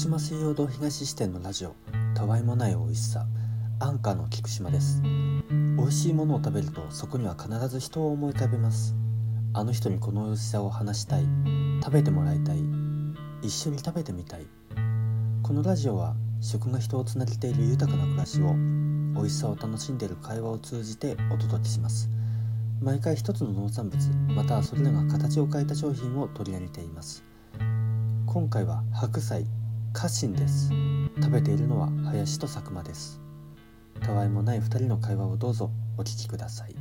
島水曜堂東支店のラジオたわいもない美味しさアンカーの菊島です。美味しいものを食べるとそこには必ず人を思い浮かべます。あの人にこの美味しさを話したい食べてもらいたい一緒に食べてみたい。このラジオは食が人をつなげている豊かな暮らしを美味しさを楽しんでいる会話を通じてお届けします。毎回一つの農産物またはそれらが形を変えた商品を取り上げています。今回は白菜家臣です食べているのは林と佐久間ですたわいもない二人の会話をどうぞお聞きください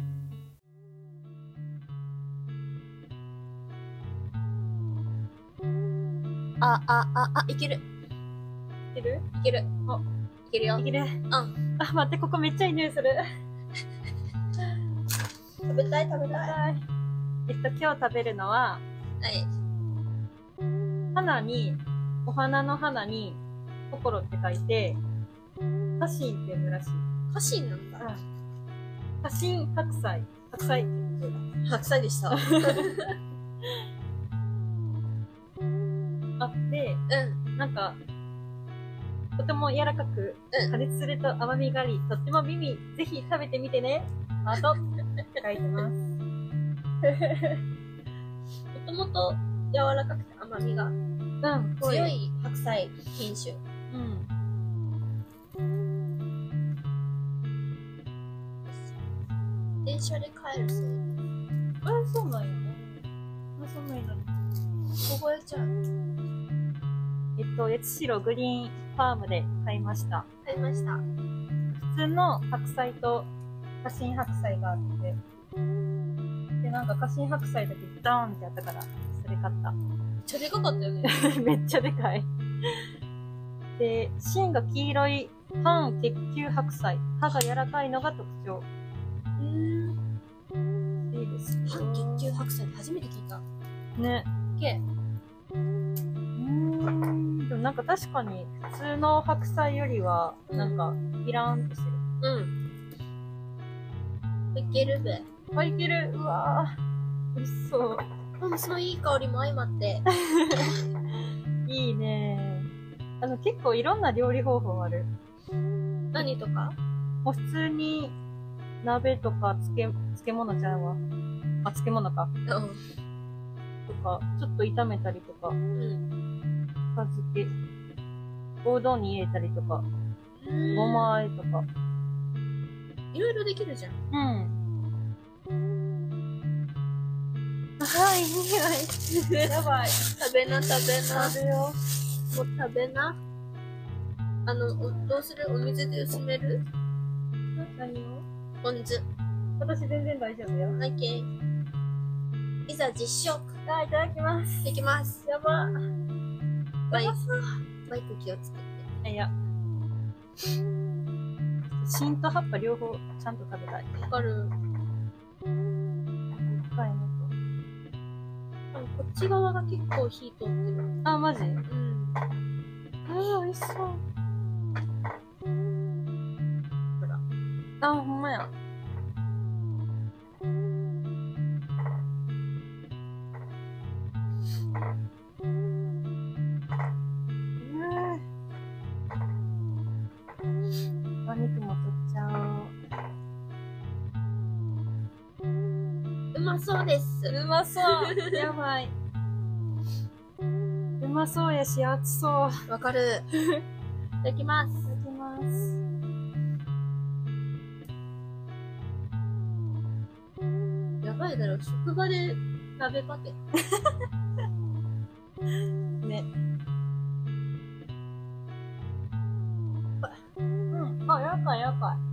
あ、あ、あ、あ、いける。いける？いける。おいけるよい。けるうん。あ、待って、ここめっちゃいい匂いする。食べたい、食べたい。えっと、今日食べるのは、はい。花に、お花の花に、心って書いて、花心って読むらしい。家臣なんだ。花心白菜。白菜って言う白菜でした。う あって、ん。なんか、とても柔らかく、うん加熱すると甘みがあり、とっても耳、ぜひ食べてみてね。あと、書いてます。もともと柔らかくて甘みがうん、強。い白菜品種。うん。電車で帰るそうあ、そうなんや。あ、そうなんや。覚えちゃう。えっと、八代グリーンファームで買いました。買いました。普通の白菜と花心白菜があって、で、なんか花心白菜だけドーンってやったから、それ買った。めっちゃでかかったよね。めっちゃでかい。で、芯が黄色い半結球白菜。葉が柔らかいのが特徴。うん。いいですよ半結球白菜って初めて聞いた。ね。けうーん。でもなんか確かに普通の白菜よりは、なんか、ピラーンとしてる。うん。いけるべ。あ、いける。うわぁ。美味しそう。うん、そのいい香りも相まって。いいねあの、結構いろんな料理方法ある。何とかもう普通に、鍋とか、漬け、漬物ちゃうわ。あ、漬物か。うとか、ちょっと炒めたりとか、うん。深漬け。おうどんに。入れたりとか、ごま和えとか。いろいろできるじゃん。うん。はい、匂い。やばい。食べな、食べな。食べよもう食べな。あの、おどうする？お水で薄める？う。何を？ポン酢。私全然大丈夫よ。オッケー。いざ実食。あ、いただきます。いきます。やば。バイク、バイク気をつけて。いや。芯と葉っぱ両方ちゃんと食べたい。わかる。こっち側が結構火通ってる。と。あ、マジ？うん。あ、美味しそう。ほら。あ、ほんまや。です。おう。うまそう。やばい。うまそうやし、熱そう。わかる。いただきます。いただきます。やばいだろ、職場で鍋パテ。ね。うん。あ、やばいやばい。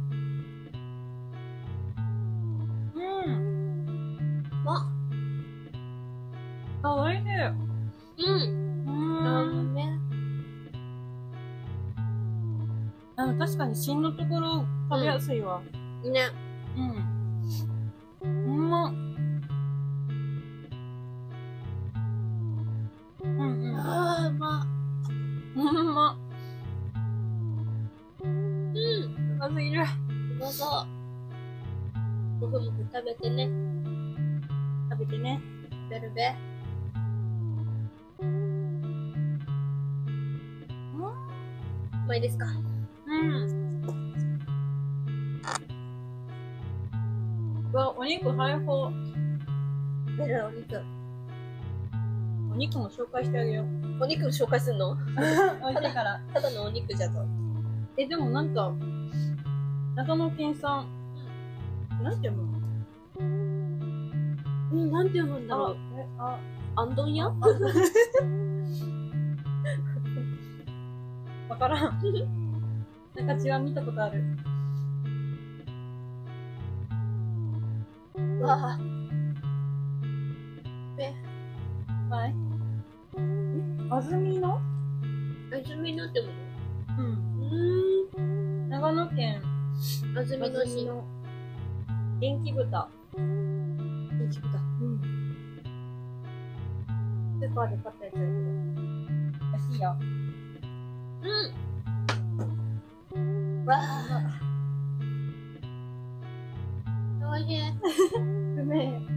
あ確かに芯のところ食べやすいわ。ね。うん。うまっ。うんうん。あー、うま。うまっ。うん。うますぎる。うまそう。もふもふ食べてね。食べてね。ベルベ。うまいですか？うん。うわ、お肉配報。ベルお肉。お肉も紹介してあげよう。お肉紹介すんの？美味しいから。ただのお肉じゃぞ。え、でもなんか、長野県産。なんて読むの？うん、なんて読むんだろう。え、あ、アンドン屋？わからん。なんか血は見たことある。わあ。はい。あずみのあずみのってもうん。のう長野県ーん。あずみの市。の元気豚。元気豚。うん。スーパーで買ったやつだけど。美味しいよ。うん。わあ。おいしい。う？めえ。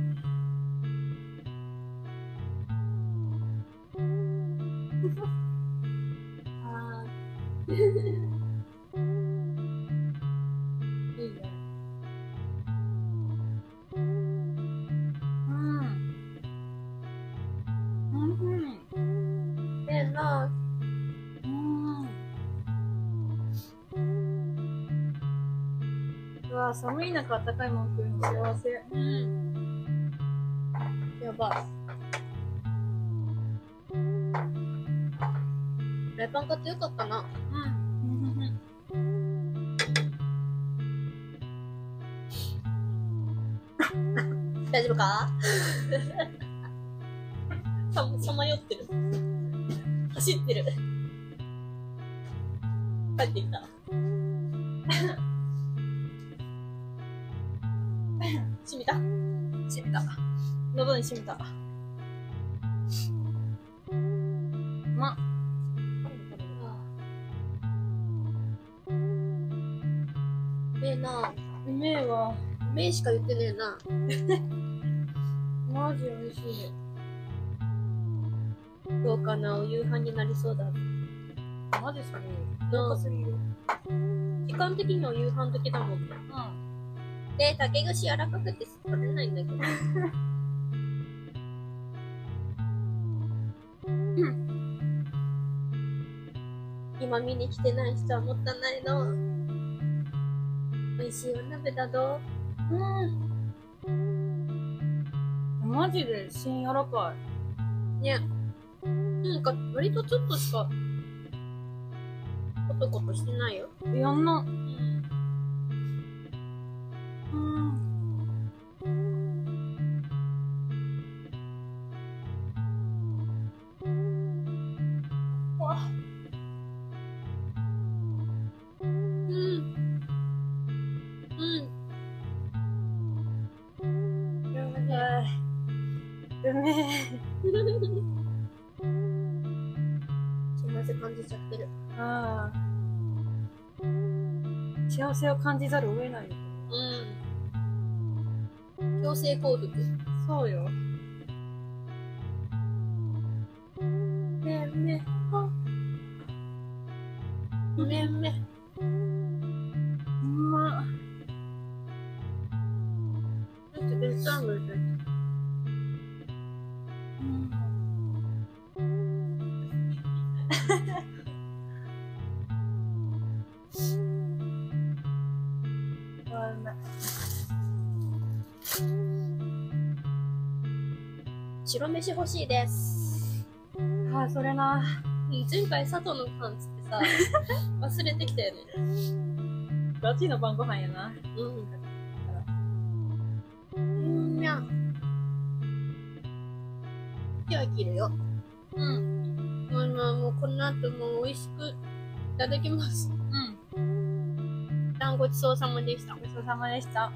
寒い中あったかいもん食うの幸せ。うん。やばい。フライパン買ってよかったな。うん。大丈夫か？さ、さまよってる。走ってる。帰ってきた。しみたしみた。喉に染みた。ま、うめえな。うめえわ。うめえしか言ってねえな。マジ美味しい。どうかな、お夕飯になりそうだ。マジそれ。な。時間的には夕飯時だもんね。うん。で、竹串柔らかくて食べないんだけど。今見に来てない人はもったいないの。美味しいお鍋だぞ。うん。マジで芯柔らかね。なんか、割とちょっとしか、コトコトしてないよ。い。やんな。うん。うん。せ感じちゃってる。ああ。幸せを感じざるを得ないよ。うん。強制幸福。そうよ。めめ。めめ。うんま。だってベストアングルで。あうまい。白飯欲しいです。ああ、それな。前回佐藤のパンつってさ、忘れてきたよね。ガチの晩ご飯やな。うん。うんにゃ。手は切るよ。うん。もう今もうこの後もう美味しくいただきます。ん。ごちそうさまでした。ごちそうさまでした。